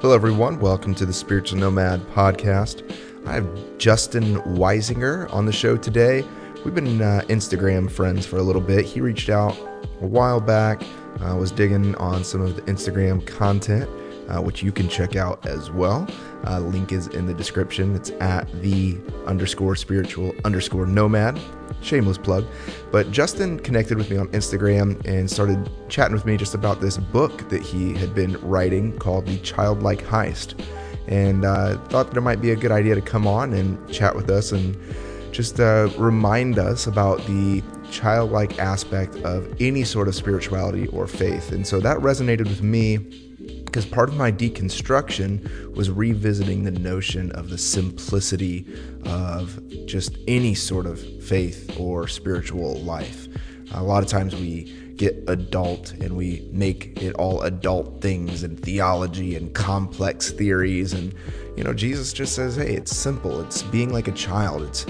Hello, everyone. Welcome to the Spiritual Nomad podcast. I have Justin Weisinger on the show today. We've been uh, Instagram friends for a little bit. He reached out a while back, uh, was digging on some of the Instagram content, uh, which you can check out as well. Uh, link is in the description. It's at the underscore spiritual underscore nomad. Shameless plug. But Justin connected with me on Instagram and started chatting with me just about this book that he had been writing called The Childlike Heist. And uh, thought that it might be a good idea to come on and chat with us and just uh, remind us about the childlike aspect of any sort of spirituality or faith. And so that resonated with me because part of my deconstruction was revisiting the notion of the simplicity of just any sort of faith or spiritual life. A lot of times we get adult and we make it all adult things and theology and complex theories and you know Jesus just says hey it's simple it's being like a child it's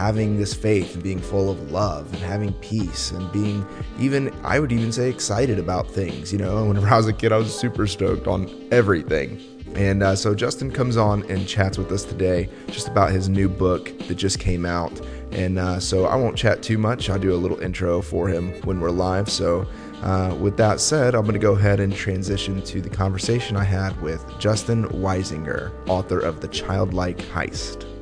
having this faith and being full of love and having peace and being even I would even say excited about things. You know, whenever I was a kid, I was super stoked on everything. And uh, so Justin comes on and chats with us today just about his new book that just came out. And uh, so I won't chat too much. I'll do a little intro for him when we're live. So uh, with that said, I'm going to go ahead and transition to the conversation I had with Justin Weisinger, author of The Childlike Heist.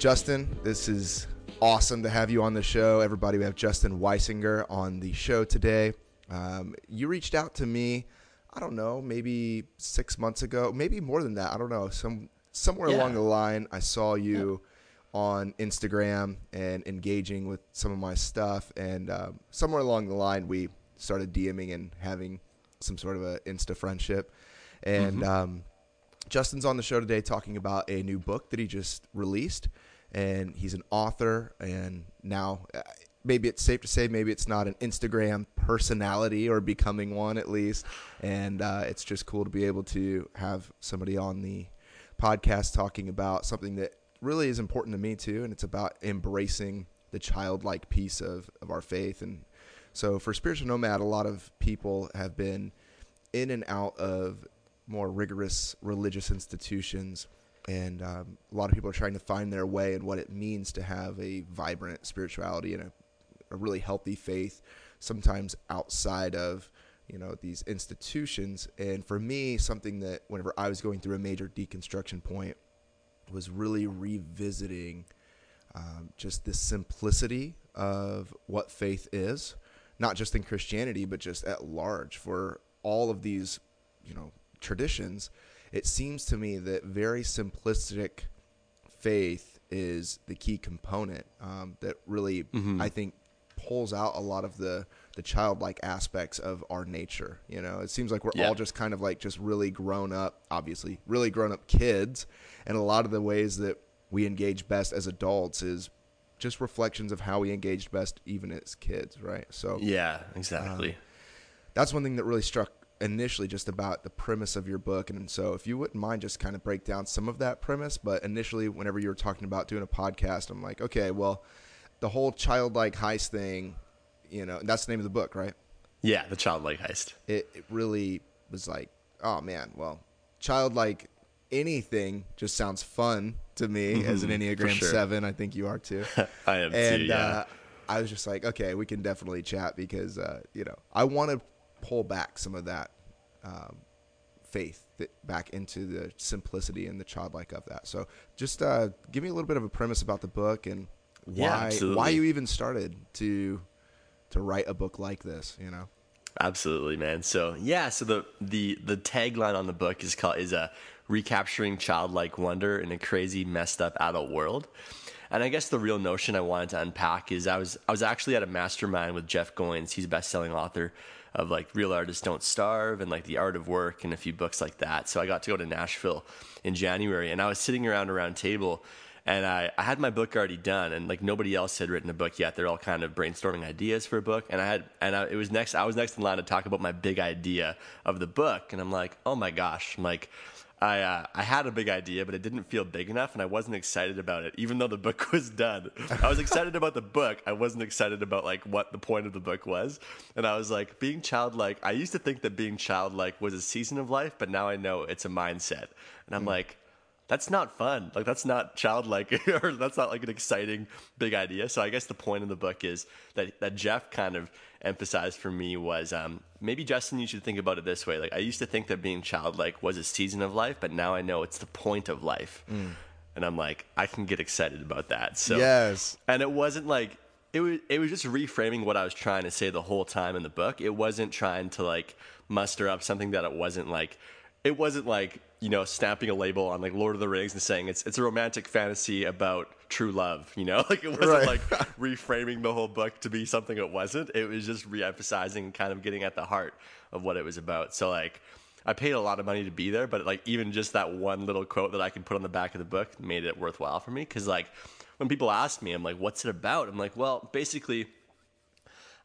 Justin, this is awesome to have you on the show. Everybody, we have Justin Weisinger on the show today. Um, you reached out to me, I don't know, maybe six months ago, maybe more than that. I don't know. Some somewhere yeah. along the line, I saw you yeah. on Instagram and engaging with some of my stuff, and um, somewhere along the line, we started DMing and having some sort of an Insta friendship, and. Mm-hmm. Um, Justin's on the show today talking about a new book that he just released and he's an author. And now, uh, maybe it's safe to say, maybe it's not an Instagram personality or becoming one at least. And uh, it's just cool to be able to have somebody on the podcast talking about something that really is important to me too, and it's about embracing the childlike piece of of our faith. And so, for spiritual nomad, a lot of people have been in and out of more rigorous religious institutions and um, a lot of people are trying to find their way and what it means to have a vibrant spirituality and a, a really healthy faith sometimes outside of you know these institutions. And for me something that whenever i was going through a major deconstruction point was really revisiting um, just the simplicity of what faith is not just in christianity but just at large for all of these you know traditions it seems to me that very simplistic faith is the key component um, that really mm-hmm. I think pulls out a lot of the the childlike aspects of our nature. You know, it seems like we're yeah. all just kind of like just really grown up, obviously, really grown up kids, and a lot of the ways that we engage best as adults is just reflections of how we engaged best even as kids, right? So yeah, exactly. Um, that's one thing that really struck initially just about the premise of your book. And so, if you wouldn't mind, just kind of break down some of that premise. But initially, whenever you were talking about doing a podcast, I'm like, okay, well, the whole childlike heist thing, you know, that's the name of the book, right? Yeah, the childlike heist. It, it really was like, oh man, well, childlike anything just sounds fun to me mm-hmm, as an Enneagram sure. Seven. I think you are too. I am and, too. Yeah. Uh, I was just like, okay, we can definitely chat because uh, you know I want to pull back some of that um, faith that back into the simplicity and the childlike of that. So just uh, give me a little bit of a premise about the book and why why you even started to to write a book like this. You know. Absolutely, man. So yeah, so the the the tagline on the book is called is a uh, recapturing childlike wonder in a crazy, messed up adult world. And I guess the real notion I wanted to unpack is I was I was actually at a mastermind with Jeff Goins. He's a best-selling author of like Real Artists Don't Starve and like The Art of Work and a few books like that. So I got to go to Nashville in January and I was sitting around a round table and I, I had my book already done and like nobody else had written a book yet. They're all kind of brainstorming ideas for a book. And I had, and I, it was next, I was next in line to talk about my big idea of the book. And I'm like, oh my gosh, I'm like, I uh, I had a big idea, but it didn't feel big enough, and I wasn't excited about it, even though the book was done. I was excited about the book. I wasn't excited about like what the point of the book was, and I was like, being childlike. I used to think that being childlike was a season of life, but now I know it's a mindset, and I'm like. That's not fun. Like that's not childlike, or that's not like an exciting big idea. So I guess the point of the book is that that Jeff kind of emphasized for me was um, maybe Justin, you should think about it this way. Like I used to think that being childlike was a season of life, but now I know it's the point of life. And I'm like, I can get excited about that. So Yes. and it wasn't like it was. It was just reframing what I was trying to say the whole time in the book. It wasn't trying to like muster up something that it wasn't like. It wasn't like you know stamping a label on like Lord of the Rings and saying it's it's a romantic fantasy about true love. You know, like it wasn't Right. like reframing the whole book to be something it wasn't. It was just reemphasizing, kind of getting at the heart of what it was about. So like. I paid a lot of money to be there, but like even just that one little quote that I could put on the back of the book made it worthwhile for me. Because like when people ask me, I'm like, "What's it about?" I'm like, "Well, basically,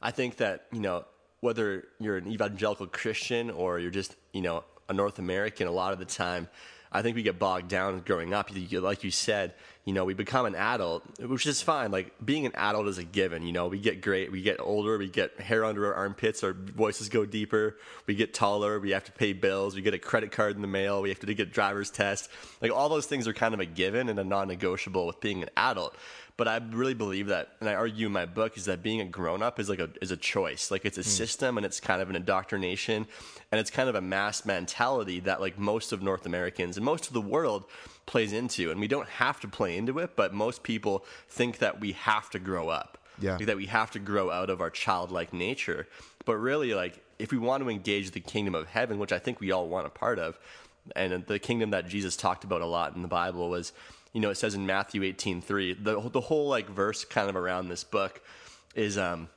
I think that you know whether you're an evangelical Christian or you're just you know a North American, a lot of the time, I think we get bogged down growing up. Like you said, you know, we become an adult, which is fine. Like being an adult is a given. You know, we get great, we get older, we get hair under our armpits, our voices go deeper, we get taller, we have to pay bills, we get a credit card in the mail, we have to get driver's test. Like all those things are kind of a given and a non-negotiable with being an adult. But I really believe that, and I argue in my book, is that being a grown up is like a is a choice. Like it's a hmm. system, and it's kind of an indoctrination, and it's kind of a mass mentality that like most of North Americans and most of the world plays into. And we don't have to play into it, but most people think that we have to grow up. Yeah. Like, that we have to grow out of our childlike nature. But really, like if we want to engage the kingdom of heaven, which I think we all want a part of, and the kingdom that Jesus talked about a lot in the Bible was, you know, it says in Matthew eighteen three, the the whole like verse kind of around this book is um,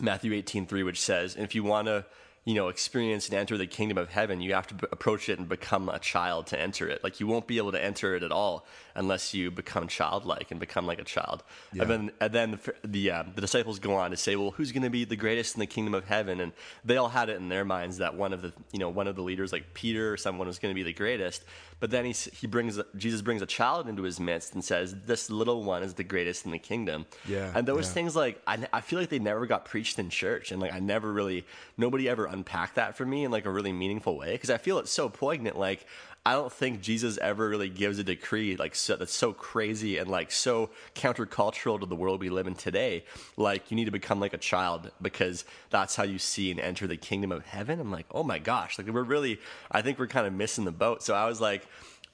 Matthew eighteen three, which says, if you want to, you know, experience and enter the kingdom of heaven, you have to b- approach it and become a child to enter it. Like you won't be able to enter it at all unless you become childlike and become like a child. And then, and then the the, uh, the disciples go on to say, well, who's going to be the greatest in the kingdom of heaven? And they all had it in their minds that one of the, you know, one of the leaders, like Peter or someone, was going to be the greatest. But then he he brings Jesus brings a child into his midst and says, this little one is the greatest in the kingdom. Yeah, And those yeah. things like I, I feel like they never got preached in church and like i never really nobody ever unpacked that for me in like a really meaningful way because i feel it's so poignant like i don't think jesus ever really gives a decree like so, that's so crazy and like so countercultural to the world we live in today. Like you need to become like a child because that's how you see and enter the kingdom of heaven. I'm like oh my gosh like we're really i think we're kind of missing the boat. So i was like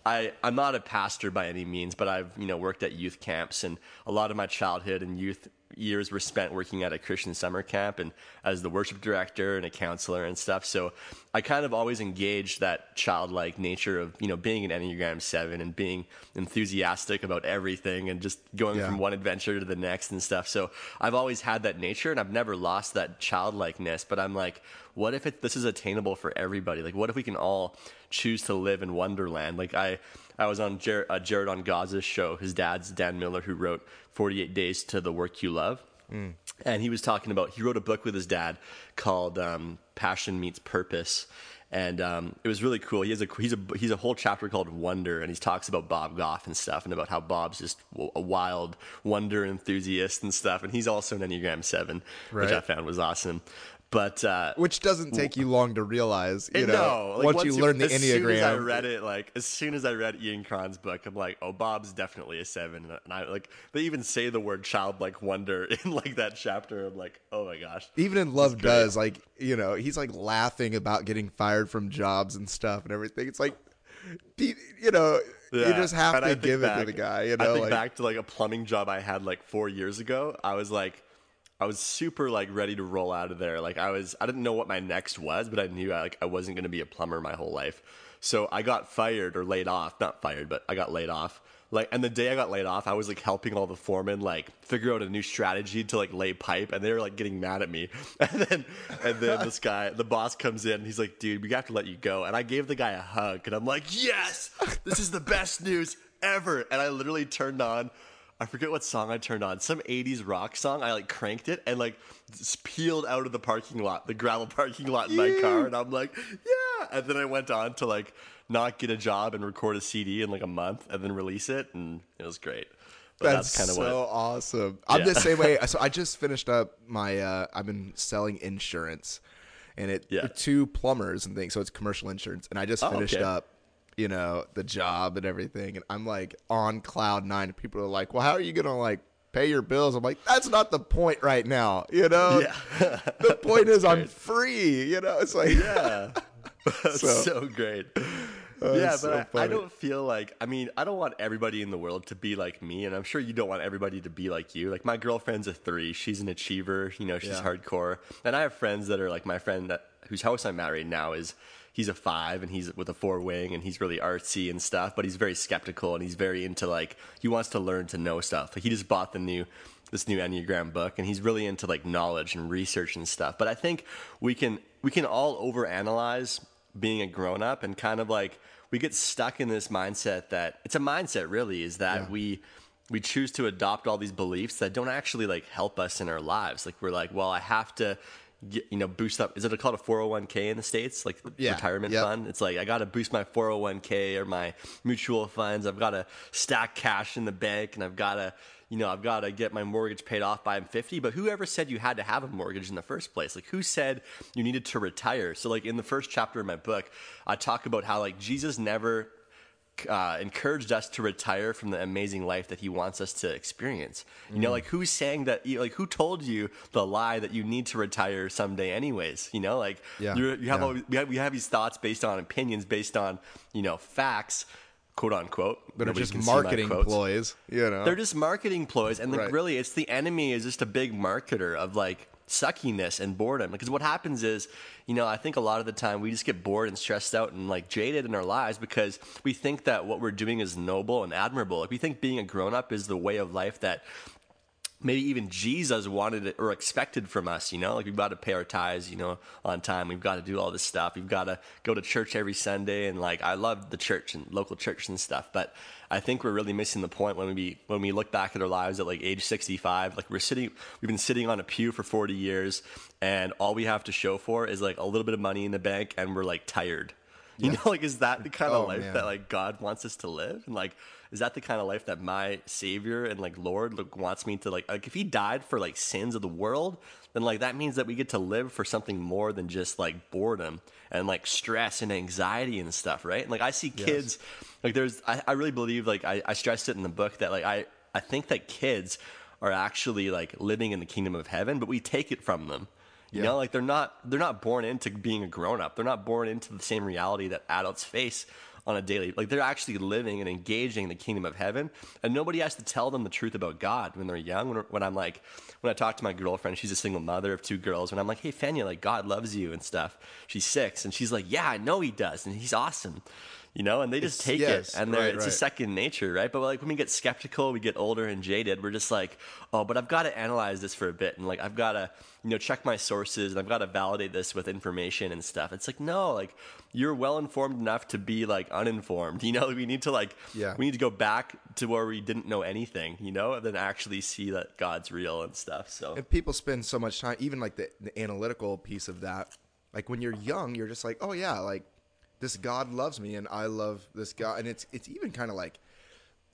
I, I'm not a pastor by any means, but I've you know worked at youth camps, and a lot of my childhood and youth years were spent working at a Christian summer camp and as the worship director and a counselor and stuff. So I kind of always engaged that childlike nature of you know being an Enneagram Seven and being enthusiastic about everything and just going Yeah. from one adventure to the next and stuff. So I've always had that nature, and I've never lost that childlikeness. But I'm like, what if it, this is attainable for everybody? Like, what if we can all choose to live in Wonderland? Like, I I was on Jared, uh, Jared Angaza's show. His dad's Dan Miller, who wrote 48 Days to the Work You Love. And he was talking about, he wrote a book with his dad called um, Passion Meets Purpose. And um, it was really cool. He has a he's a he's a whole chapter called Wonder, and he talks about Bob Goff and stuff, and about how Bob's just a wild wonder enthusiast and stuff. And he's also an Enneagram Seven, which I found was awesome. But uh, Which doesn't take you long to realize, you know, no, like, once, you learn the as soon as I read it, like as soon as I read Ian Cron's book, I'm like, oh, Bob's definitely a seven. And I like they even say the word childlike wonder in like that chapter. I'm like, oh my gosh. Even in Love. Does, like, you know, he's like laughing about getting fired from jobs and stuff and everything. It's like, you know, you just have And to give it to the guy, you I know, think like, back to like a plumbing job I had like four years ago. I was like, I was super like ready to roll out of there. Like I was, I didn't know what my next was, but I knew I, like I wasn't going to be a plumber my whole life. So I got fired or laid off, not fired, but I got laid off. Like, and the day I got laid off, I was like helping all the foremen like figure out a new strategy to like lay pipe, and they were like getting mad at me. And then, and then this guy, the boss comes in, and he's like, "Dude, we have to let you go." And I gave the guy a hug, and I'm like, "Yes, this is the best news ever!" And I literally turned on. I forget what song I turned on. Some 80s rock song. I like cranked it and like peeled out of the parking lot, the gravel parking lot in my car. And I'm like, yeah, and then I went on to like not get a job and record a CD in like a month and then release it, and it was great. But that's, that's kind of so what, awesome. I'm yeah. the same way. So I just finished up my. Uh, I've been selling insurance, and it yeah. two plumbers and things. So it's commercial insurance, and I just oh, finished okay. up you know, the job and everything. And I'm like on cloud nine. People are like, well, how are you going to like pay your bills? I'm like, that's not the point right now. You know, yeah. the point is great. I'm free. You know, it's like, yeah, that's so, so great. Uh, yeah, but so I, I, don't feel like I mean I don't want everybody in the world to be like me, and I'm sure you don't want everybody to be like you. Like my girlfriend's a three; she's an achiever. You know, she's yeah. hardcore, and I have friends that are like my friend that whose house I'm married now is he's a five and he's with a four wing and he's really artsy and stuff, but he's very skeptical and he's very into like he wants to learn to know stuff. Like he just bought the new this new Enneagram book and he's really into like knowledge and research and stuff. But I think we can we can all overanalyze being a grown up and kind of like we get stuck in this mindset that it's a mindset really is that yeah. we we choose to adopt all these beliefs that don't actually like help us in our lives. Like we're like, well, I have to get, you know boost up. Is it called a 401k in the states? Like yeah. retirement yep. fund? It's like i gotta boost my 401k or my mutual funds. I've gotta stack cash in the bank and i've gotta you know i've gotta get my mortgage paid off by i'm 50 but whoever said you had to have a mortgage in the first place? Like who said you needed to retire? So like in the first chapter of my book i talk about how like jesus never uh, encouraged us to retire from the amazing life that he wants us to experience. You know, mm. like who's saying that? Like who told you the lie that you need to retire someday, anyways? You know, like yeah. you have, yeah. we have we have these thoughts based on opinions, based on you know facts quote unquote. But it's just marketing ploys, you know. They're just marketing ploys, and like, right. really, it's the enemy is just a big marketer of like suckiness and boredom. Because what happens is, you know, I think a lot of the time we just get bored and stressed out and like jaded in our lives because we think that what we're doing is noble and admirable. Like we think being a grown up is the way of life that maybe even Jesus wanted it or expected from us, you know, like we've got to pay our tithes, you know, on time. We've got to do all this stuff. We've got to go to church every Sunday. And like, I love the church and local church and stuff, but I think we're really missing the point when we, when we look back at our lives at like age 65, like we're sitting, we've been sitting on a pew for 40 years and all we have to show for is like a little bit of money in the bank and we're like tired. You yeah. know, like, is that the kind of oh, life man. that like God wants us to live? And like, is that the kind of life that my savior and like lord like, wants me to like like if he died for like sins of the world then like that means that we get to live for something more than just like boredom and like stress and anxiety and stuff right and like i see kids yes. like there's I, I really believe like I, I stressed it in the book that like i i think that kids are actually like living in the kingdom of heaven but we take it from them you yeah. know like they're not they're not born into being a grown up they're not born into the same reality that adults face on a daily like they're actually living and engaging in the kingdom of heaven and nobody has to tell them the truth about god when they're young when, when i'm like when i talk to my girlfriend she's a single mother of two girls and i'm like hey fenya like god loves you and stuff she's six and she's like yeah i know he does and he's awesome you know, and they just it's, take yes, it, and right, it's right. a second nature, right? But like when we get skeptical, we get older and jaded. We're just like, oh, but I've got to analyze this for a bit, and like I've got to, you know, check my sources, and I've got to validate this with information and stuff. It's like no, like you're well informed enough to be like uninformed. You know, we need to like, yeah. we need to go back to where we didn't know anything, you know, and then actually see that God's real and stuff. So and people spend so much time, even like the, the analytical piece of that. Like when you're young, you're just like, oh yeah, like this God loves me and I love this God. And it's it's even kind of like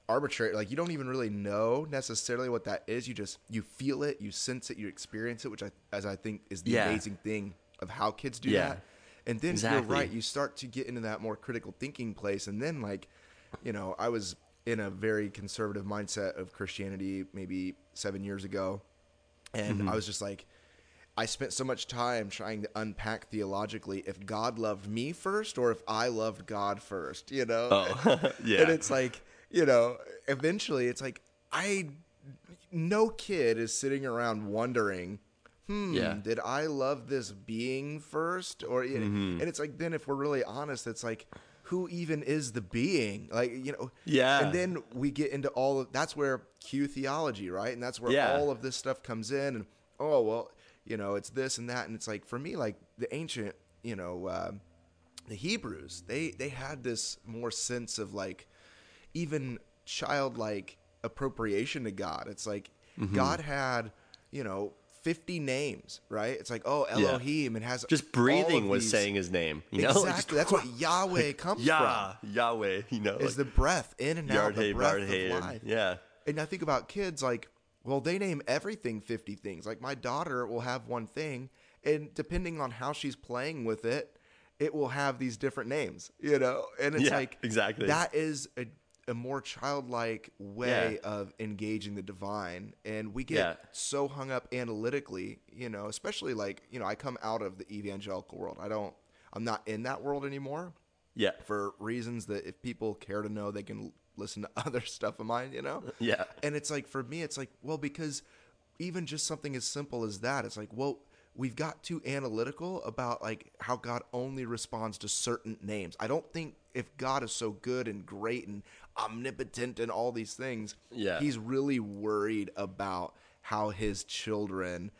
arbitrary. Like you don't even really know necessarily what that is. You just you feel it, you sense it, you experience it, which I as I think is the yeah. amazing thing of how kids do yeah. that. And then exactly. you're right, you start to get into that more critical thinking place. And then like, you know, I was in a very conservative mindset of Christianity maybe seven years ago. And mm-hmm. I was just like, I spent so much time trying to unpack theologically if God loved me first or if I loved God first, you know? Oh, yeah. And it's like, you know, eventually it's like, I, no kid is sitting around wondering, hmm, yeah. did I love this being first? Or, mm-hmm. and it's like, then if we're really honest, it's like, who even is the being? Like, you know, yeah. And then we get into all of that's where Q theology, right? And that's where yeah. all of this stuff comes in. And, oh, well, you know, it's this and that, and it's like for me, like the ancient, you know, uh, the Hebrews, they they had this more sense of like even childlike appropriation to God. It's like mm-hmm. God had, you know, 50 names, right? It's like, oh, Elohim, it has Just breathing was these- saying his name. You know, Exactly. That's what Yahweh comes Yah, Yahweh. You know. Is like, the breath in and out, the breath of life. yeah, And I think about kids like, well, they name everything 50 things. Like my daughter will have one thing, and depending on how she's playing with it, it will have these different names, you know? And it's Yeah, like, exactly. That is a, a more childlike way Yeah. of engaging the divine. And we get Yeah. so hung up analytically, you know, especially like, you know, I come out of the evangelical world. I don't, I'm not in that world anymore yeah, for reasons that if people care to know, they can listen to other stuff of mine, you know? yeah, And it's like, for me, it's like, well, because even just something as simple as that, it's like, well, we've got too analytical about like how God only responds to certain names. I don't think if God is so good and great and omnipotent and all these things, Yeah. he's really worried about how his children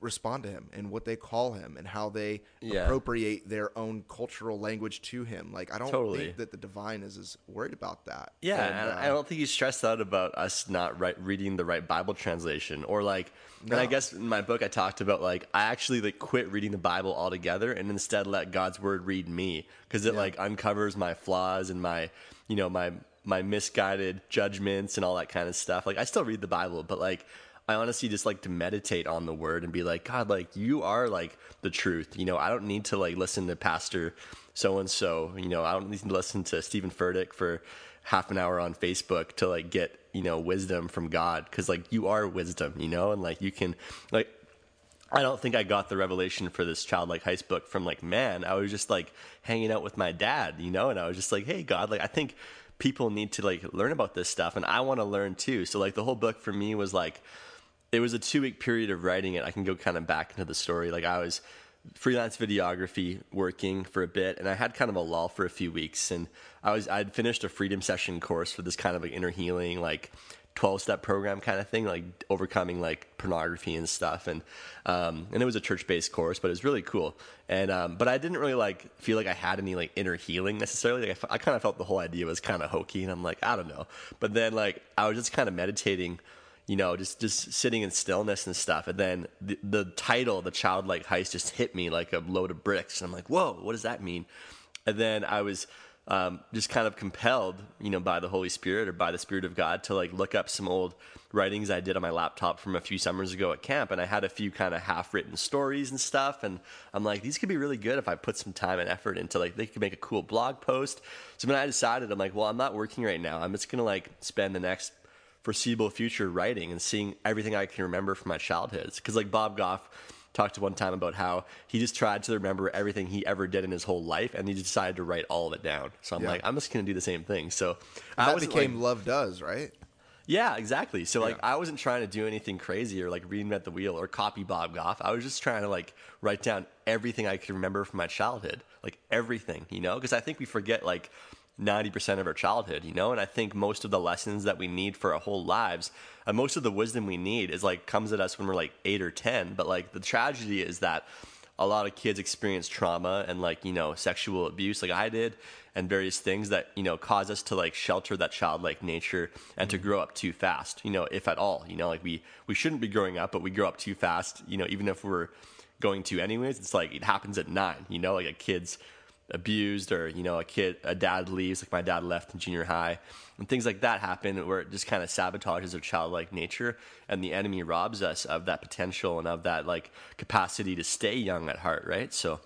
respond to him and what they call him and how they Yeah. appropriate their own cultural language to him. Like I don't Totally. think that the divine is as worried about that. Yeah, And, uh, I don't think he's stressed out about us not right, reading the right Bible translation or like. And I guess in my book I talked about like I actually like quit reading the Bible altogether and instead let God's word read me because it like uncovers my flaws and my you know my my misguided judgments and all that kind of stuff. Like I still read the Bible, but like I honestly just like to meditate on the word and be like, God, like you are like the truth. You know, I don't need to like listen to Pastor so and so. You know, I don't need to listen to Steven Furtick for half an hour on Facebook to like get you know wisdom from God because like you are wisdom. You know, and like you can like. I don't think I got the revelation for this childlike heist book from like man. I was just like hanging out with my dad, you know, and I was just like, hey God, like I think people need to like learn about this stuff, and I want to learn too. So like the whole book for me was like it was a two week period of writing it. I can go kind of back into the story. Like I was freelance videography working for a bit and I had kind of a lull for a few weeks. And I was I'd finished a freedom session course for this kind of like inner healing like 12 step program kind of thing like overcoming like pornography and stuff. And um and it was a church based course but it was really cool. And um but I didn't really like feel like I had any like inner healing necessarily. Like I, f- I kind of felt the whole idea was kind of hokey and I'm like I don't know. But then like I was just kind of meditating you know, just just sitting in stillness and stuff. And then the, the title, the childlike heist, just hit me like a load of bricks. And I'm like, whoa, what does that mean? And then I was um, just kind of compelled, you know, by the Holy Spirit or by the Spirit of God to like look up some old writings I did on my laptop from a few summers ago at camp. And I had a few kind of half written stories and stuff. And I'm like, these could be really good if I put some time and effort into like, they could make a cool blog post. So when I decided, I'm like, well, I'm not working right now. I'm just going to like spend the next foreseeable future writing and seeing everything I can remember from my childhood. Because like Bob Goff talked one time about how he just tried to remember everything he ever did in his whole life, and he decided to write all of it down. So I'm Yeah. like, I'm just gonna do the same thing. So I that became like- Love Does, right? yeah, exactly. So like Yeah. I wasn't trying to do anything crazy or like reinvent the wheel or copy Bob Goff. I was just trying to like write down everything I could remember from my childhood, like everything, you know, because I think we forget like 90% of our childhood, you know, and I think most of the lessons that we need for our whole lives, and most of the wisdom we need is like comes at us when we're like 8 or 10, but like the tragedy is that a lot of kids experience trauma and like you know sexual abuse like i did and various things that you know cause us to like shelter that childlike nature and to mm-hmm. grow up too fast you know if at all you know? Like we we shouldn't be growing up but we grow up too fast you know? Even if we're going to anyways it's like it happens at nine you know? Like a kid's abused or you know a kid a dad leaves like my dad left in junior high and things like that happen where it just kind of sabotages our childlike nature and the enemy robs us of that potential and of that like capacity to stay young at heart right? So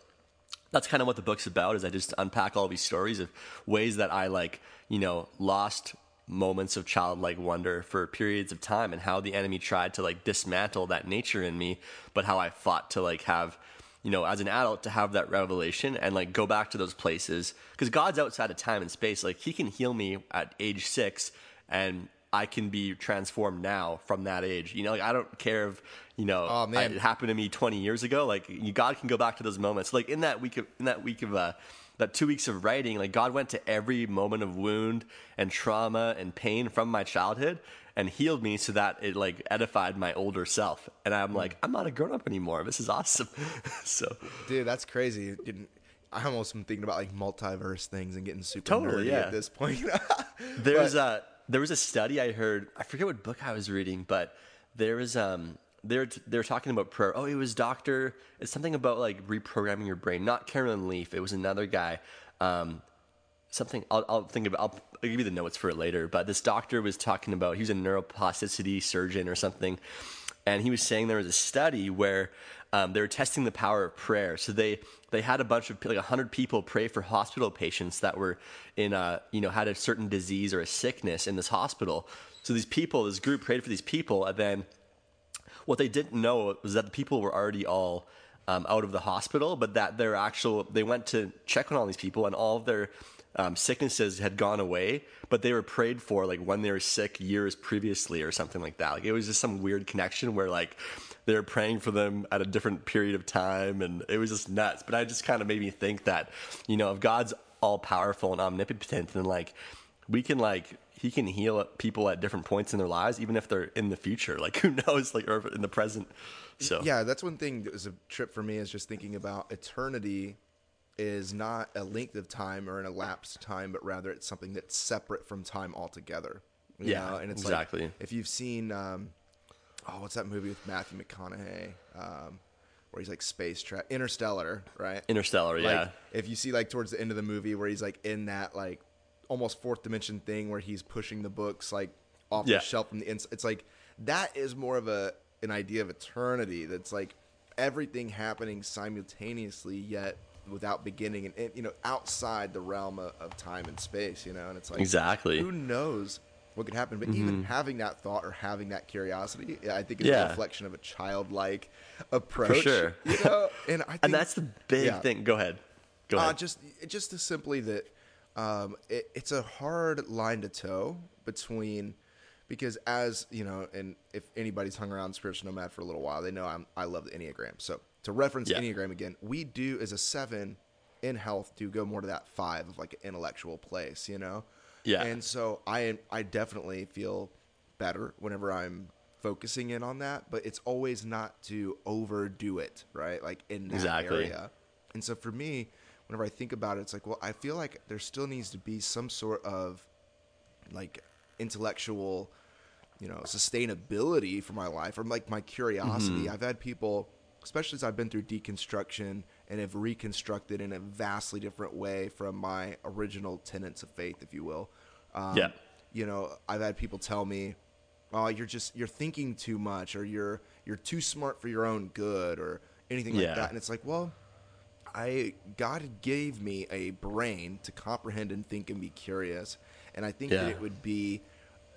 that's kind of what the book's about is i just unpack all these stories of ways that i like you know lost moments of childlike wonder for periods of time and how the enemy tried to like dismantle that nature in me but how i fought to like have you know as an adult to have that revelation and like go back to those places. Because god's outside of time and space. Like he can heal me at age six and i can be transformed now from that age. You know like i don't care if you know Oh. I- it happened to me 20 years ago. Like you, god can go back to those moments. Like in that week of in that week of uh that two weeks of writing like god went to every moment of wound and trauma and pain from my childhood and healed me so that it like edified my older self and i'm like i'm not a grown-up anymore this is awesome so Dude, that's crazy. I almost am thinking about like multiverse things and getting super Totally, nerdy yeah. at this point. There's a there was a study I heard. I forget what book I was reading, but there was um they're they're talking about prayer. Oh, it was Doctor. It's something about like reprogramming your brain. Not Caroline Leaf. It was another guy. Um, something I'll, I'll think about. I'll, I'll give you the notes for it later. But this doctor was talking about. He was a neuroplasticity surgeon or something, and he was saying there was a study where um, they were testing the power of prayer. So they they had a bunch of like hundred people pray for hospital patients that were in a you know had a certain disease or a sickness in this hospital. So these people, this group prayed for these people, and then what they didn't know was that the people were already all um, out of the hospital, but that their actual they went to check on all these people, and all of their um, sicknesses had gone away, but they were prayed for like when they were sick years previously or something like that. Like it was just some weird connection where like they were praying for them at a different period of time, and it was just nuts. But I just kind of made me think that you know if God's all powerful and omnipotent, then like we can like he can heal people at different points in their lives, even if they're in the future. Like who knows, like or in the present. So yeah, that's one thing that was a trip for me is just thinking about eternity is not a length of time or an elapsed time, but rather it's something that's separate from time altogether. You Yeah, know? and it's exactly. Like, if you've seen, um, oh, what's that movie with Matthew McConaughey, um, where he's like space track, Interstellar, right? Interstellar, yeah. If you see like towards the end of the movie where he's like in that like almost fourth dimension thing where he's pushing the books like off Yeah. the shelf from the ins it's like that is more of a an idea of eternity that's like everything happening simultaneously yet without beginning and, you know outside the realm of, of time and space you know and it's like Exactly. who knows what could happen but even having that thought or having that curiosity i think is Yeah. a reflection of a childlike approach sure. you know and i think and that's the big yeah. thing. Go ahead. Go Uh, just just as simply that um, it, it's a hard line to toe between because as you know, and if anybody's hung around spiritual nomad for a little while, they know I'm, I love the enneagram. So to reference Yeah. enneagram again, we do as a seven in health do go more to that five of like an intellectual place, you know. Yeah. And so I I definitely feel better whenever I'm focusing in on that, but it's always not to overdo it, right? Like in that Exactly. area. And so for me, whenever I think about it, it's like, well, I feel like there still needs to be some sort of like intellectual, you know, sustainability for my life or like my curiosity. Mm-hmm. I've had people, especially as I've been through deconstruction and have reconstructed in a vastly different way from my original tenets of faith, if you will. Um, Yeah. You know, I've had people tell me, "Oh, you're just you're thinking too much, or you're you're too smart for your own good, or anything like that." And it's like, well, I God gave me a brain to comprehend and think and be curious, and I think that it would be,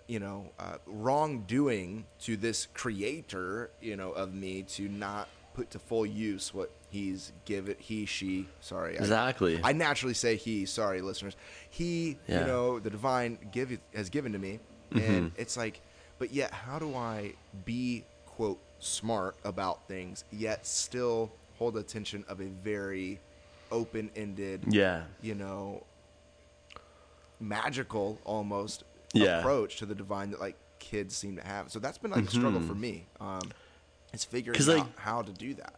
you know, uh, wrongdoing to this creator, you know, of me to not put to full use what he's given he she sorry Exactly. I, naturally say he sorry listeners he Yeah. you know the divine give has given to me Mm-hmm. and it's like but yet how do I be quote smart about things yet still hold attention of a very open-ended yeah. you know magical almost Yeah. Mm-hmm. approach to the divine that like kids seem to have so that's been like a struggle for me um it's figuring out like- how to do that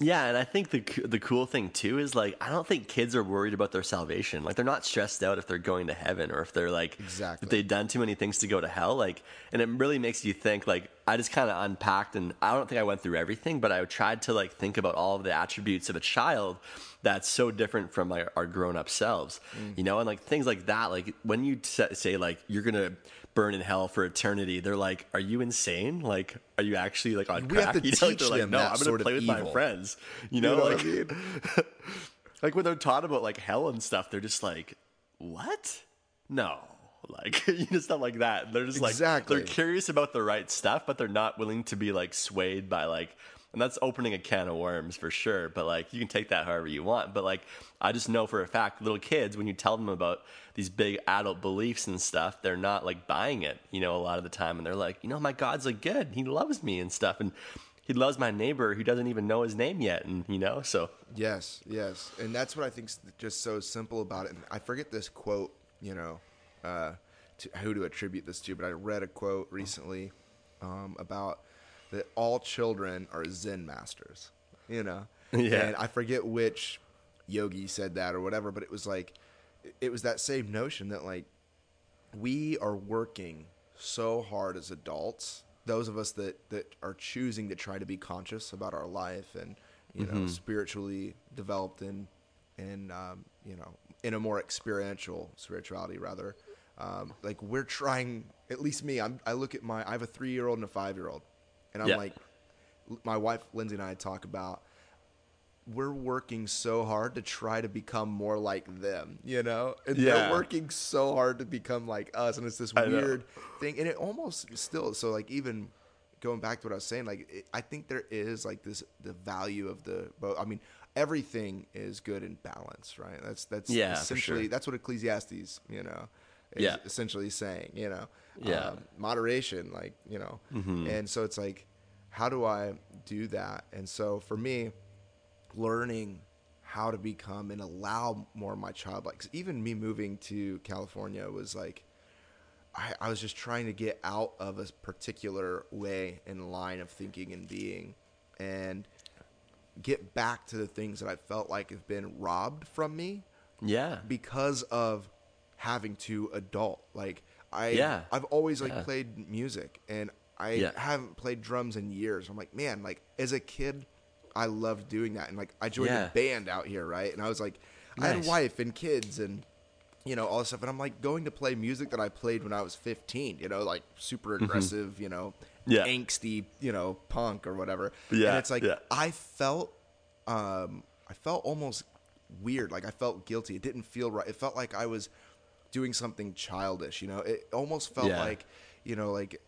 Yeah, and I think the the cool thing too is like I don't think kids are worried about their salvation. Like they're not stressed out if they're going to heaven or if they're like Exactly. if they've done too many things to go to hell. Like, and it really makes you think. Like I just kind of unpacked, and I don't think I went through everything, but I tried to like think about all of the attributes of a child that's so different from like our grown up selves. Mm. You know, and like things like that. Like when you say like you're gonna burn in hell for eternity, they're like, "Are you insane? Like, are you actually like on We have crack?" to You know, like, teach they're like, "No, I'm gonna sort play with my friends." You know, You know like I mean? like when they're taught about like hell and stuff, they're just like, "What? No." Like you know stuff like that. They're just like Exactly. they're curious about the right stuff, but they're not willing to be like swayed by like and that's opening a can of worms for sure. But like you can take that however you want. But like I just know for a fact, little kids, when you tell them about these big adult beliefs and stuff, they're not like buying it, you know, a lot of the time. And they're like, you know, my God's like good. He loves me and stuff. And he loves my neighbor who doesn't even know his name yet. And you know, so Yes, yes, and that's what I think's just so simple about it. And I forget this quote, you know, uh, to, who to attribute this to, but I read a quote recently um, about that all children are Zen masters. You know, Yeah. and I forget which yogi said that or whatever, but it was like, it was that same notion that like we are working so hard as adults those of us that that are choosing to try to be conscious about our life and you know spiritually developed in in um, you know in a more experiential spirituality rather um, like we're trying at least me I'm, i look at my i have a three year old and a five year old and i'm Yeah. like my wife lindsay and i talk about we're working so hard to try to become more like them, you know? And Yeah. they're working so hard to become like us. And it's this weird thing. And it almost still, so like even going back to what I was saying, like it, I think there is like this, the value of the both. I mean, everything is good in balance, right? That's, that's Yeah, essentially, sure. that's what Ecclesiastes, you know, is Yeah. essentially saying, you know? Yeah. Mm-hmm. Um, moderation, like, you know? And so it's like, how do I do that? And so for me, learning how to become and allow more of my child like 'cause even me moving to california was like I, I was just trying to get out of a particular way and line of thinking and being and get back to the things that i felt like have been robbed from me Yeah. because of having to adult. Like I, Yeah. I've always like Yeah. played music, and I Yeah. haven't played drums in years. I'm like, man, like as a kid, I loved doing that, and like I joined Yeah. a band out here, right? And I was like, I had a wife and kids, and you know all this stuff, and I'm like going to play music that I played when I was 15. You know, like super aggressive, you know, Mm-hmm. Yeah. angsty, you know, punk or whatever. Yeah, and it's like yeah. I felt um, I felt almost weird. Like I felt guilty. It didn't feel right. It felt like I was doing something childish. You know, it almost felt Yeah. like you know, like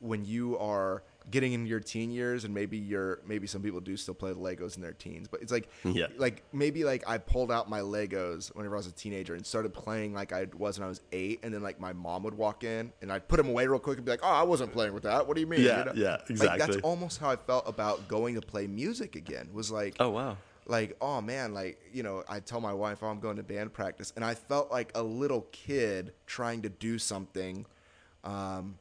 when you are getting in your teen years, and maybe you're maybe some people do still play Legos in their teens, but it's like Yeah. like maybe like I pulled out my Legos whenever I was a teenager and started playing like I was when I was eight, and then like my mom would walk in and I'd put them away real quick and be like, "Oh, I wasn't playing with that. What do you mean?" Yeah, You know? yeah, Like, exactly. that's almost how I felt about going to play music again. Was like, Oh wow. Like oh man like you know i tell my wife oh, i'm going to band practice and i felt like a little kid trying to do something um,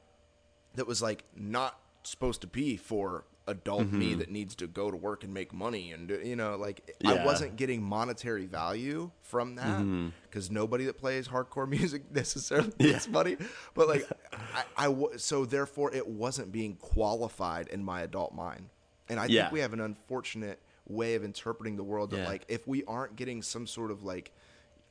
that was like not supposed to be for adult Mm-hmm. me that needs to go to work and make money and you know like Yeah. Mm-hmm. i wasn't getting monetary value from that because nobody that plays hardcore music necessarily gets money but like I, so therefore it wasn't being qualified in my adult mind and i Yeah. think we have an unfortunate way of interpreting the world that Yeah. like if we aren't getting some sort of like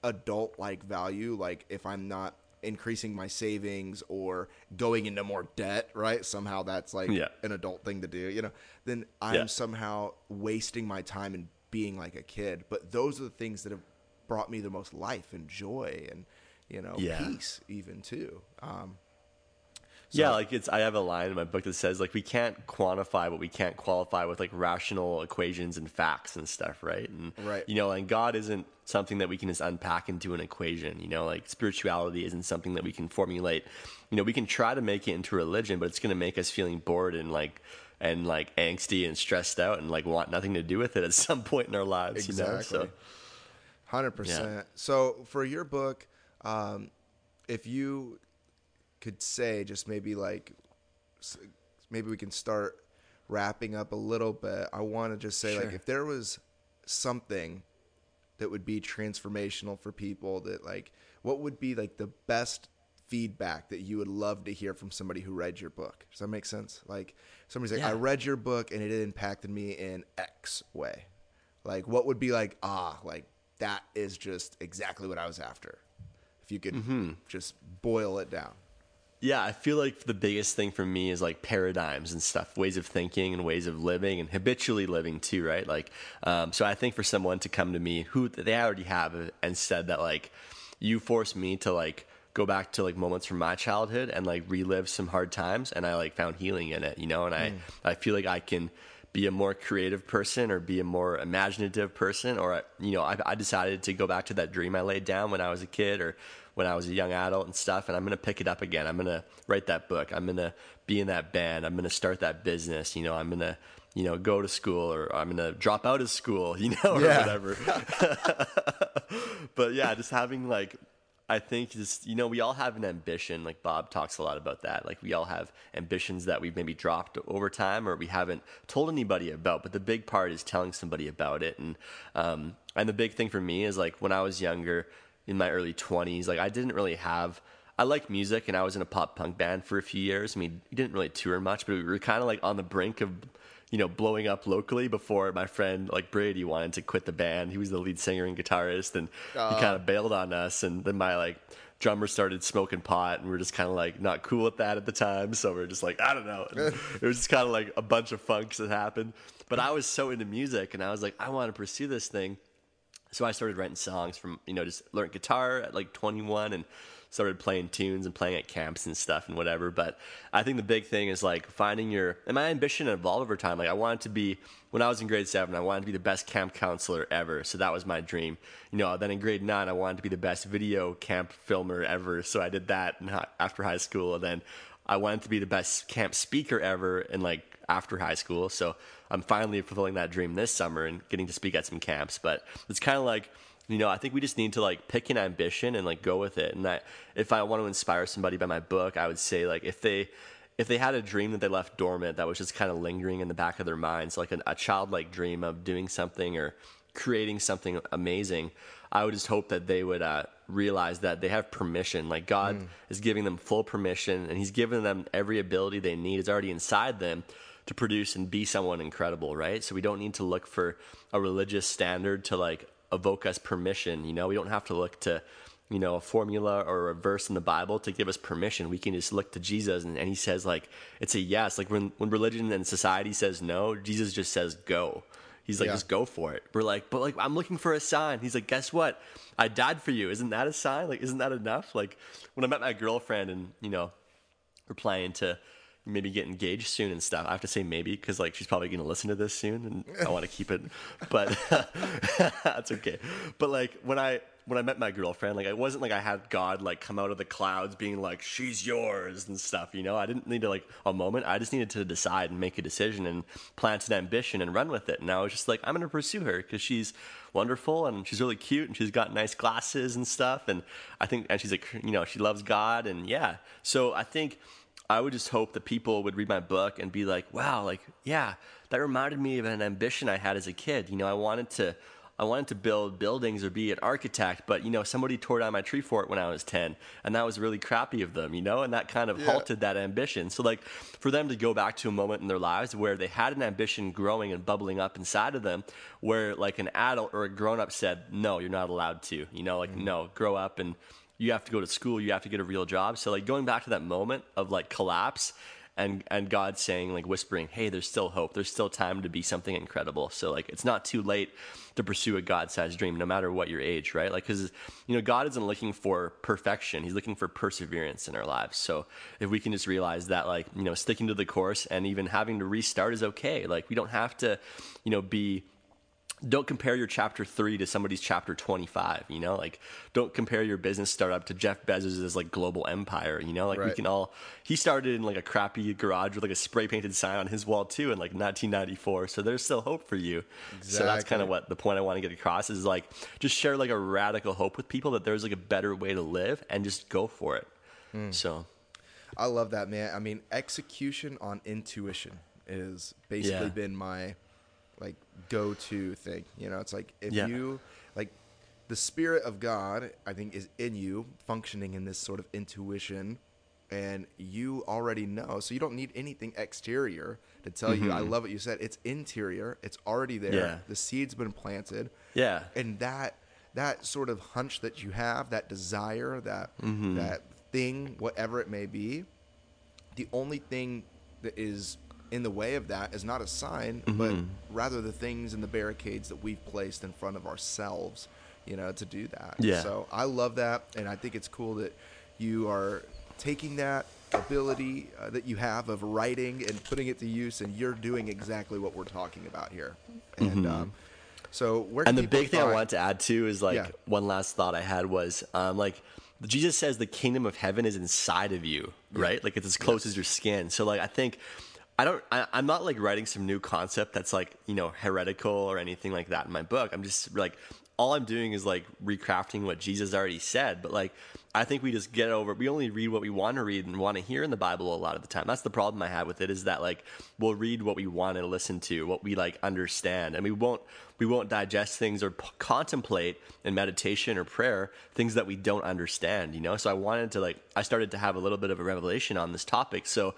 adult like value like if i'm not increasing my savings or going into more debt right somehow that's like Yeah. an adult thing to do you know then i'm Yeah. somehow wasting my time and being like a kid but those are the things that have brought me the most life and joy and you know Yeah. peace even too um yeah, like it's. I have a line in my book that says like we can't quantify what we can't qualify with like rational equations and facts and stuff, right? And Right. you know, and God isn't something that we can just unpack into an equation. You know, like spirituality isn't something that we can formulate. You know, we can try to make it into religion, but it's going to make us feeling bored and like and like angsty and stressed out and like want nothing to do with it at some point in our lives. You know, so Hundred percent. So for your book, um, if you could say just maybe like maybe we can start wrapping up a little bit. I want to just say like if there was something that would be transformational for people that like what would be like the best feedback that you would love to hear from somebody who read your book does that make sense like somebody's like Yeah. i read your book and it impacted me in x way like what would be like ah like that is just exactly what i was after if you could Mm-hmm. just boil it down Yeah, I feel like the biggest thing for me is like paradigms and stuff, ways of thinking and ways of living and habitually living too, right? Like, um, so I think for someone to come to me who they already have and said that like, you forced me to like go back to like moments from my childhood and like relive some hard times, and I like found healing in it, you know, and I I feel like I can be a more creative person or be a more imaginative person or you know I, I decided to go back to that dream i laid down when i was a kid or when i was a young adult and stuff and i'm going to pick it up again. I'm going to write that book. I'm going to be in that band. I'm going to start that business. You know i'm going to you know go to school or i'm going to drop out of school you know or Yeah. whatever. But yeah just having like I think just you know we all have an ambition. Like Bob talks a lot about that. Like we all have ambitions that we've maybe dropped over time or we haven't told anybody about. But the big part is telling somebody about it. And um, and the big thing for me is like when I was younger, in my early twenties, like I didn't really have I like music, and I was in a pop punk band for a few years. I mean, we didn't really tour much, but we were kind of like on the brink of, you know, blowing up locally before my friend like Brady wanted to quit the band. He was the lead singer and guitarist, and he uh. kind of bailed on us. And then my like drummer started smoking pot, and we are just kind of like not cool with that at the time. So we are just like, I don't know. And it was just kind of like a bunch of funks that happened. But I was so into music, and I was like, I want to pursue this thing. So I started writing songs from, you know, just learned guitar at like 21 and started playing tunes and playing at camps and stuff and whatever. But I think the big thing is like finding your, and my ambition evolved over time. Like I wanted to be, when I was in grade seven, I wanted to be the best camp counselor ever. So that was my dream. You know, then in grade nine, I wanted to be the best video camp filmer ever. So I did that after high school. And then I wanted to be the best camp speaker ever in like after high school. So I'm finally fulfilling that dream this summer and getting to speak at some camps. But it's kind of like, you know, I think we just need to like pick an ambition and like go with it. And that if I want to inspire somebody by my book, I would say like if they if they had a dream that they left dormant that was just kind of lingering in the back of their minds, like a, a childlike dream of doing something or creating something amazing, I would just hope that they would uh, realize that they have permission. Like God mm. is giving them full permission, and He's given them every ability they need. It's already inside them to produce and be someone incredible, right? So we don't need to look for a religious standard to like evoke us permission. You know, we don't have to look to, you know, a formula or a verse in the Bible to give us permission. We can just look to Jesus and, and he says like it's a yes. Like when when religion and society says no, Jesus just says go. He's like, yeah. just go for it. We're like, but like, I'm looking for a sign. He's like, guess what? I died for you. Isn't that a sign? Like, isn't that enough? Like, when I met my girlfriend and, you know, we're planning to maybe get engaged soon and stuff. I have to say maybe because like she's probably going to listen to this soon and I want to keep it, but that's okay. But like when I, when I met my girlfriend, like it wasn't like I had God like come out of the clouds being like she's yours and stuff. You know, I didn't need to like a moment. I just needed to decide and make a decision and plant an ambition and run with it. And I was just like, I'm going to pursue her because she's wonderful and she's really cute and she's got nice glasses and stuff. And I think and she's like, you know, she loves God and yeah. So I think. I would just hope that people would read my book and be like, wow, like, yeah, that reminded me of an ambition I had as a kid. You know, I wanted to I wanted to build buildings or be an architect, but you know, somebody tore down my tree fort when I was 10, and that was really crappy of them, you know, and that kind of yeah. halted that ambition. So like for them to go back to a moment in their lives where they had an ambition growing and bubbling up inside of them where like an adult or a grown up said, "No, you're not allowed to." You know, like mm-hmm. no, grow up and you have to go to school, you have to get a real job. So like going back to that moment of like collapse and and God saying like whispering, "Hey, there's still hope. There's still time to be something incredible." So like it's not too late to pursue a God-sized dream, no matter what your age, right? Like because you know God isn't looking for perfection; He's looking for perseverance in our lives. So if we can just realize that, like you know, sticking to the course and even having to restart is okay. Like we don't have to, you know, be don't compare your chapter three to somebody's chapter 25 you know like don't compare your business startup to jeff bezos's like global empire you know like right. we can all he started in like a crappy garage with like a spray painted sign on his wall too in like 1994 so there's still hope for you exactly. so that's kind of what the point i want to get across is like just share like a radical hope with people that there's like a better way to live and just go for it mm. so i love that man i mean execution on intuition is basically yeah. been my like go to thing. You know, it's like if yeah. you like the spirit of God, I think is in you, functioning in this sort of intuition, and you already know. So you don't need anything exterior to tell mm-hmm. you. I mm-hmm. love what you said. It's interior. It's already there. Yeah. The seed's been planted. Yeah. And that that sort of hunch that you have, that desire, that mm-hmm. that thing, whatever it may be, the only thing that is in the way of that is not a sign, mm-hmm. but rather the things and the barricades that we've placed in front of ourselves, you know, to do that. Yeah. So I love that, and I think it's cool that you are taking that ability uh, that you have of writing and putting it to use, and you're doing exactly what we're talking about here. And mm-hmm. um, so, where and the big thing I wanted to add too is like yeah. one last thought I had was um, like Jesus says the kingdom of heaven is inside of you, right? Yeah. Like it's as close yeah. as your skin. So like I think I don't. I, am not like writing some new concept that's like you know heretical or anything like that in my book. I'm just like all I'm doing is like recrafting what Jesus already said. But like, I think we just get over. We only read what we want to read and want to hear in the Bible a lot of the time. That's the problem I have with it. Is that like we'll read what we want to listen to, what we like understand, and we won't we won't digest things or p- contemplate in meditation or prayer things that we don't understand. You know. So I wanted to like I started to have a little bit of a revelation on this topic. So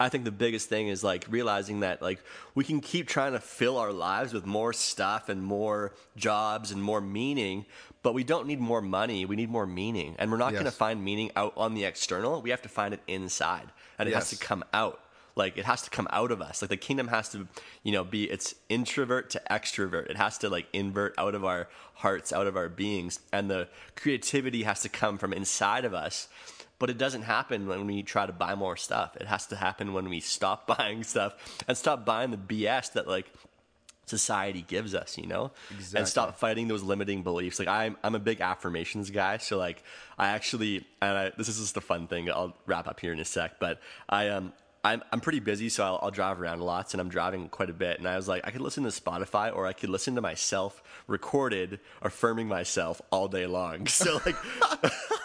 I think the biggest thing is like realizing that like we can keep trying to fill our lives with more stuff and more jobs and more meaning, but we don't need more money. We need more meaning. And we're not Yes. going to find meaning out on the external. We have to find it inside. And it has to come out. Like it has to come out of us. Like the kingdom has to, you know, be it's introvert to extrovert. It has to like invert out of our hearts, out of our beings. And the creativity has to come from inside of us. But it doesn't happen when we try to buy more stuff. It has to happen when we stop buying stuff and stop buying the BS that like society gives us, you know? Exactly. And stop fighting those limiting beliefs. Like I'm I'm a big affirmations guy, so like I actually and I, this is just a fun thing. I'll wrap up here in a sec, but I um I'm I'm pretty busy, so I'll, I'll drive around lots, and I'm driving quite a bit. And I was like, I could listen to Spotify, or I could listen to myself recorded affirming myself all day long. So like,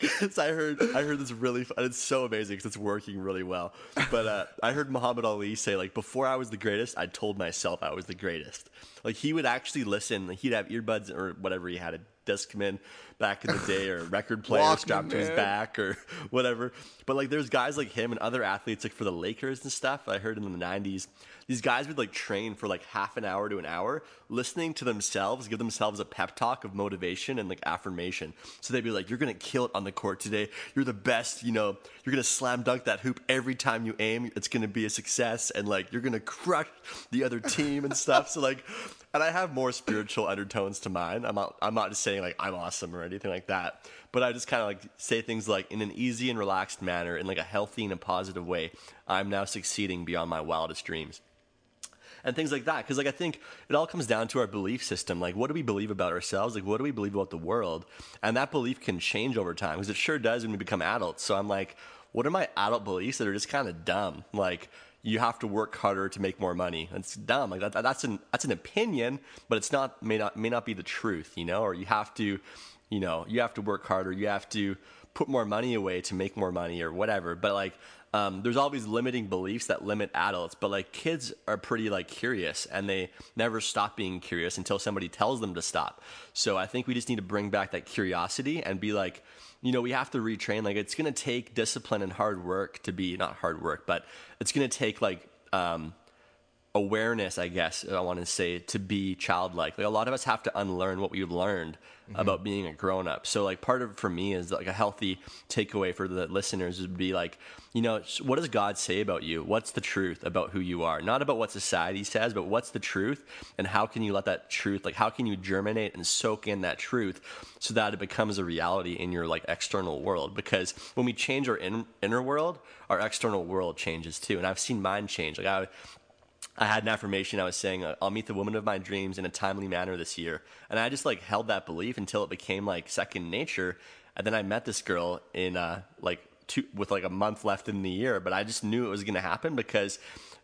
'Cause I heard I heard this really fun. It's so amazing because it's working really well. But uh, I heard Muhammad Ali say like, before I was the greatest, I told myself I was the greatest. Like he would actually listen. Like, he'd have earbuds or whatever he had a Discman back in the day or record player Walkman, strapped to his back or whatever. But like there's guys like him and other athletes like for the Lakers and stuff. I heard in the 90s, these guys would like train for like half an hour to an hour listening to themselves give themselves a pep talk of motivation and like affirmation. So they'd be like you're to kill it on the court today. You're the best, you know, you're to slam dunk that hoop every time you aim. It's to be a success and like you're to crush the other team and stuff. So like and I have more spiritual undertones to mine. I'm not I'm not just saying like I'm awesome or anything like that, but I just kind of like say things like in an easy and relaxed manner, in like a healthy and a positive way. I'm now succeeding beyond my wildest dreams. And things like that, because like I think it all comes down to our belief system. Like, what do we believe about ourselves? Like, what do we believe about the world? And that belief can change over time, because it sure does when we become adults. So I'm like, what are my adult beliefs that are just kind of dumb? Like, you have to work harder to make more money. It's dumb. Like that, that's an that's an opinion, but it's not may not may not be the truth, you know. Or you have to, you know, you have to work harder. You have to put more money away to make more money or whatever. But like, um, there's all these limiting beliefs that limit adults. But like, kids are pretty like curious, and they never stop being curious until somebody tells them to stop. So I think we just need to bring back that curiosity and be like you know, we have to retrain. Like, it's going to take discipline and hard work to be not hard work, but it's going to take like um, awareness, I guess I want to say, to be childlike. Like, a lot of us have to unlearn what we've learned mm-hmm. about being a grown up. So, like, part of for me is like a healthy takeaway for the listeners would be like, you know, what does God say about you? What's the truth about who you are? Not about what society says, but what's the truth? And how can you let that truth, like, how can you germinate and soak in that truth so that it becomes a reality in your like external world? Because when we change our in, inner world, our external world changes too. And I've seen mine change. Like, I, I had an affirmation. I was saying, uh, I'll meet the woman of my dreams in a timely manner this year. And I just like held that belief until it became like second nature. And then I met this girl in uh, like two, with like a month left in the year, but I just knew it was going to happen because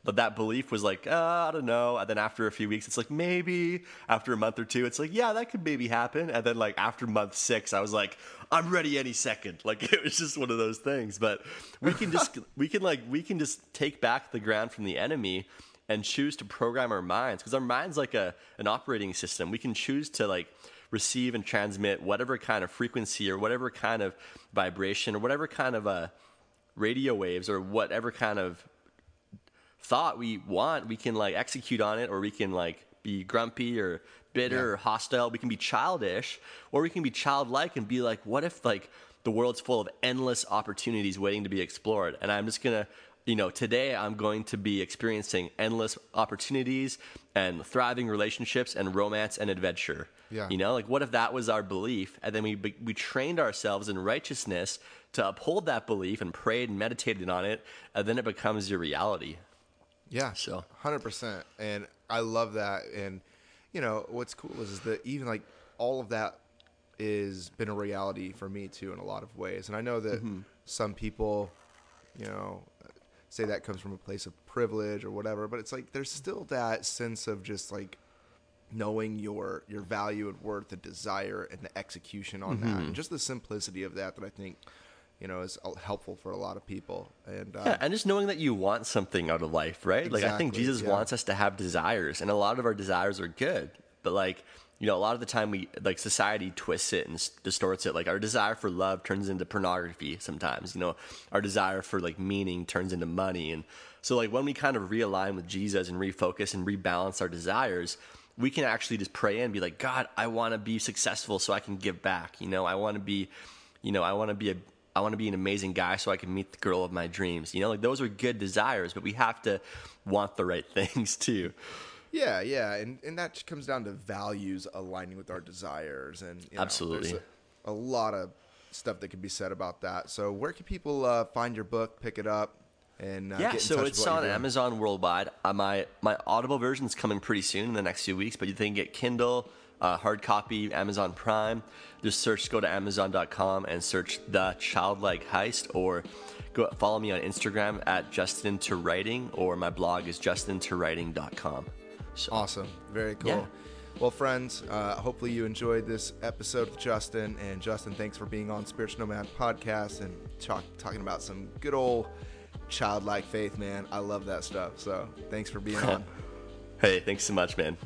th- that belief was like, uh, I don't know. And then after a few weeks, it's like, maybe after a month or two, it's like, yeah, that could maybe happen. And then like after month six, I was like, I'm ready any second. Like it was just one of those things, but we can just, we can like, we can just take back the ground from the enemy and choose to program our minds because our mind's like a an operating system. We can choose to like receive and transmit whatever kind of frequency or whatever kind of vibration or whatever kind of uh, radio waves or whatever kind of thought we want. We can like execute on it, or we can like be grumpy or bitter Yeah. or hostile. We can be childish, or we can be childlike and be like, what if like the world's full of endless opportunities waiting to be explored, and I'm just gonna you know, today I'm going to be experiencing endless opportunities and thriving relationships and romance and adventure. Yeah. You know, like what if that was our belief and then we we trained ourselves in righteousness to uphold that belief and prayed and meditated on it and then it becomes your reality. Yeah, So- hundred percent, and I love that. And you know what's cool is, is that even like all of that is been a reality for me too in a lot of ways. And I know that Mm-hmm. some people, you know, say that comes from a place of privilege or whatever, but it's like there's still that sense of just like knowing your your value and worth and desire and the execution on that Mm-hmm. and just the simplicity of that that I think you know is uh, helpful for a lot of people and uh, Yeah, and just knowing that you want something out of life, right? Like I think Jesus yeah. wants us to have desires, and a lot of our desires are good, but like you know, a lot of the time we like society twists it and distorts it. Like our desire for love turns into pornography sometimes. You know, our desire for like meaning turns into money, and so like when we kind of realign with Jesus and refocus and rebalance our desires. We can actually just pray and be like, God, I want to be successful so I can give back. You know, I want to be, you know, I want to be a I want to be an amazing guy so I can meet the girl of my dreams. You know, like those are good desires, but we have to want the right things too. Yeah, yeah, and and that comes down to values aligning with our desires, and you know, Absolutely. there's a, a lot of stuff that can be said about that. So, where can people uh, find your book, pick it up, and uh, yeah, get in so touch it's on? Amazon worldwide. Uh, my my Audible version is coming pretty soon in the next few weeks, but you can get Kindle, uh, hard copy, Amazon Prime. Just search, go to Amazon.com and search the Childlike Heist, or go follow me on Instagram at Justin to Writing, or my blog is justinToWriting.com. So Awesome, very cool. Yeah. Well, friends, uh, hopefully you enjoyed this episode with Justin. And Justin, thanks for being on Spiritual Nomad podcast and talk, talking about some good old childlike faith, man. I love that stuff. So, thanks for being on. hey, thanks so much, man.